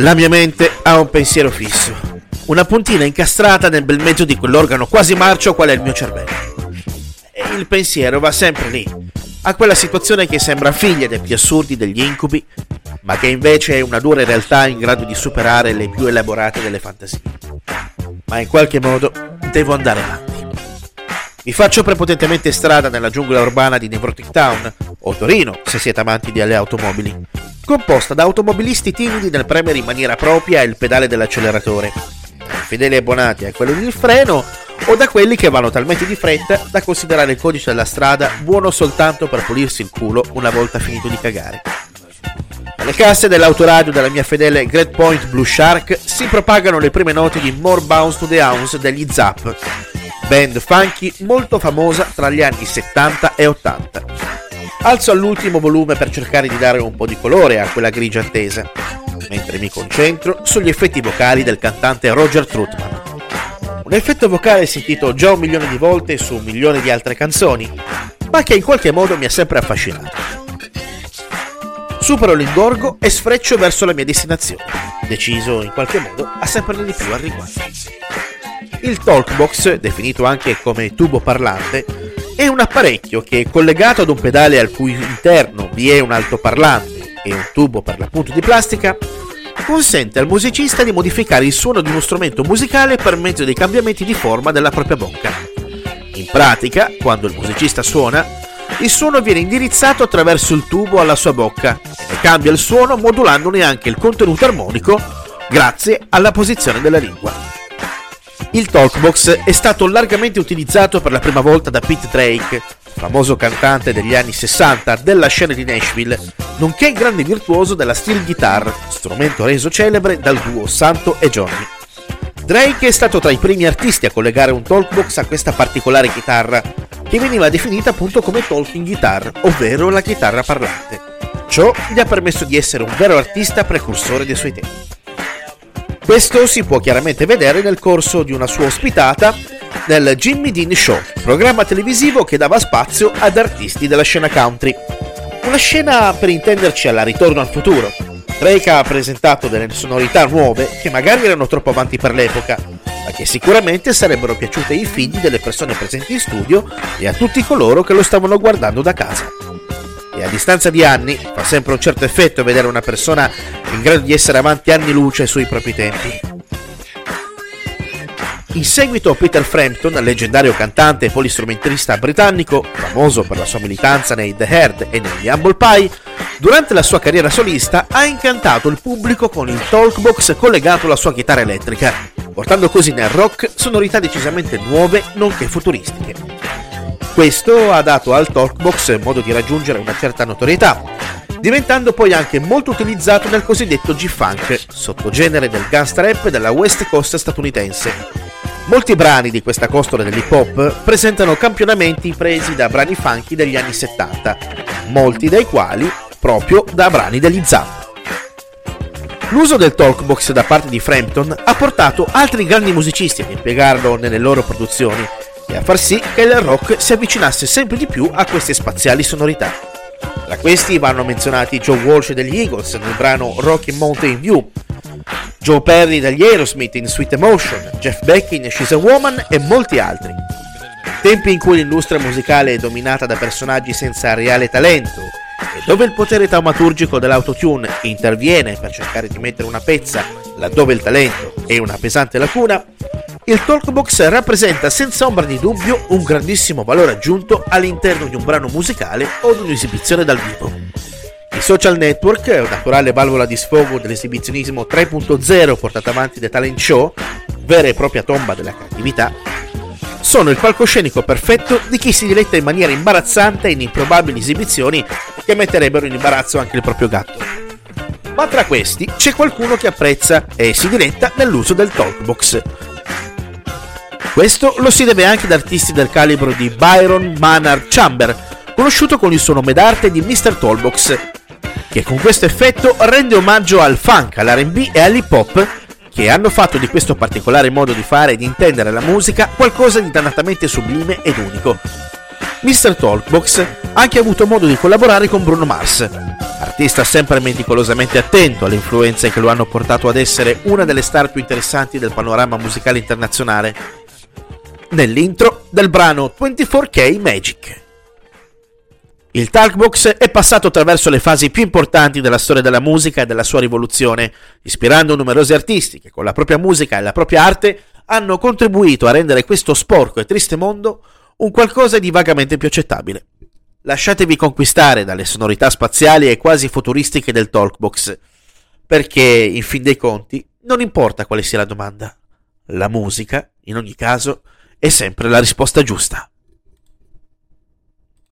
La mia mente ha un pensiero fisso, una puntina incastrata nel bel mezzo di quell'organo quasi marcio qual è il mio cervello. E il pensiero va sempre lì, a quella situazione che sembra figlia dei più assurdi degli incubi, ma che invece è una dura realtà in grado di superare le più elaborate delle fantasie. Ma in qualche modo devo andare avanti. Vi faccio prepotentemente strada nella giungla urbana di Nevrotic Town, o Torino, se siete amanti delle automobili, composta da automobilisti timidi nel premere in maniera propria il pedale dell'acceleratore, fedeli abbonati a quello del freno o da quelli che vanno talmente di fretta da considerare il codice della strada buono soltanto per pulirsi il culo una volta finito di cagare. Alle casse dell'autoradio della mia fedele Great Point Blue Shark si propagano le prime note di More Bounce to the Hounds degli Zap, band funky molto famosa tra gli anni 70 e 80. Alzo all'ultimo volume per cercare di dare un po' di colore a quella grigia attesa, mentre mi concentro sugli effetti vocali del cantante Roger Trutman. Un effetto vocale sentito già un milione di volte su un milione di altre canzoni, ma che in qualche modo mi ha sempre affascinato. Supero l'ingorgo e sfreccio verso la mia destinazione, deciso in qualche modo a saperne di più al riguardo. Il talkbox, definito anche come tubo parlante, è un apparecchio che, collegato ad un pedale al cui interno vi è un altoparlante e un tubo per l'appunto di plastica, consente al musicista di modificare il suono di uno strumento musicale per mezzo dei cambiamenti di forma della propria bocca. In pratica, quando il musicista suona, il suono viene indirizzato attraverso il tubo alla sua bocca e cambia il suono modulandone anche il contenuto armonico grazie alla posizione della lingua. Il Talkbox è stato largamente utilizzato per la prima volta da Pete Drake, famoso cantante degli anni 60 della scena di Nashville, nonché grande virtuoso della steel guitar, strumento reso celebre dal duo Santo e Johnny. Drake è stato tra i primi artisti a collegare un talkbox a questa particolare chitarra, che veniva definita appunto come talking guitar, ovvero la chitarra parlante. Ciò gli ha permesso di essere un vero artista precursore dei suoi tempi. Questo si può chiaramente vedere nel corso di una sua ospitata nel Jimmy Dean Show, programma televisivo che dava spazio ad artisti della scena country. Una scena per intenderci alla ritorno al futuro. Drake ha presentato delle sonorità nuove che magari erano troppo avanti per l'epoca, ma che sicuramente sarebbero piaciute ai figli delle persone presenti in studio e a tutti coloro che lo stavano guardando da casa e a distanza di anni fa sempre un certo effetto vedere una persona in grado di essere avanti anni luce sui propri tempi. In seguito Peter Frampton, leggendario cantante e polistrumentalista britannico, famoso per la sua militanza nei The Herd e negli Humble Pie, durante la sua carriera solista ha incantato il pubblico con il talkbox collegato alla sua chitarra elettrica, portando così nel rock sonorità decisamente nuove nonché futuristiche. Questo ha dato al Talkbox modo di raggiungere una certa notorietà, diventando poi anche molto utilizzato nel cosiddetto G-Funk, sottogenere del gangsta rap della West Coast statunitense. Molti brani di questa costola dell'hip hop presentano campionamenti presi da brani funky degli anni 70, molti dei quali proprio da brani degli Zap. L'uso del talkbox da parte di Frampton ha portato altri grandi musicisti ad impiegarlo nelle loro produzioni, e a far sì che il rock si avvicinasse sempre di più a queste spaziali sonorità. Tra questi vanno menzionati Joe Walsh degli Eagles nel brano Rocky Mountain View, Joe Perry degli Aerosmith in Sweet Emotion, Jeff Beck in She's a Woman e molti altri. Tempi in cui l'industria musicale è dominata da personaggi senza reale talento e dove il potere taumaturgico dell'autotune interviene per cercare di mettere una pezza laddove il talento è una pesante lacuna, il Talkbox rappresenta senza ombra di dubbio un grandissimo valore aggiunto all'interno di un brano musicale o di un'esibizione dal vivo. I social network, naturale valvola di sfogo dell'esibizionismo 3.0 portata avanti dai talent show, vera e propria tomba della creatività, sono il palcoscenico perfetto di chi si diletta in maniera imbarazzante in improbabili esibizioni che metterebbero in imbarazzo anche il proprio gatto. Ma tra questi c'è qualcuno che apprezza e si diletta nell'uso del talkbox, questo lo si deve anche ad artisti del calibro di Byron Maynard Chamber, conosciuto con il suo nome d'arte di Mr. Tollbox, che con questo effetto rende omaggio al funk, all'RB e all'hip hop che hanno fatto di questo particolare modo di fare e di intendere la musica qualcosa di dannatamente sublime ed unico. Mr. Talkbox ha anche avuto modo di collaborare con Bruno Mars, artista sempre meticolosamente attento alle influenze che lo hanno portato ad essere una delle star più interessanti del panorama musicale internazionale, nell'intro del brano 24K Magic. Il Talkbox è passato attraverso le fasi più importanti della storia della musica e della sua rivoluzione, ispirando numerosi artisti che con la propria musica e la propria arte hanno contribuito a rendere questo sporco e triste mondo un qualcosa di vagamente più accettabile. Lasciatevi conquistare dalle sonorità spaziali e quasi futuristiche del Talkbox, perché in fin dei conti non importa quale sia la domanda, la musica, in ogni caso, è sempre la risposta giusta.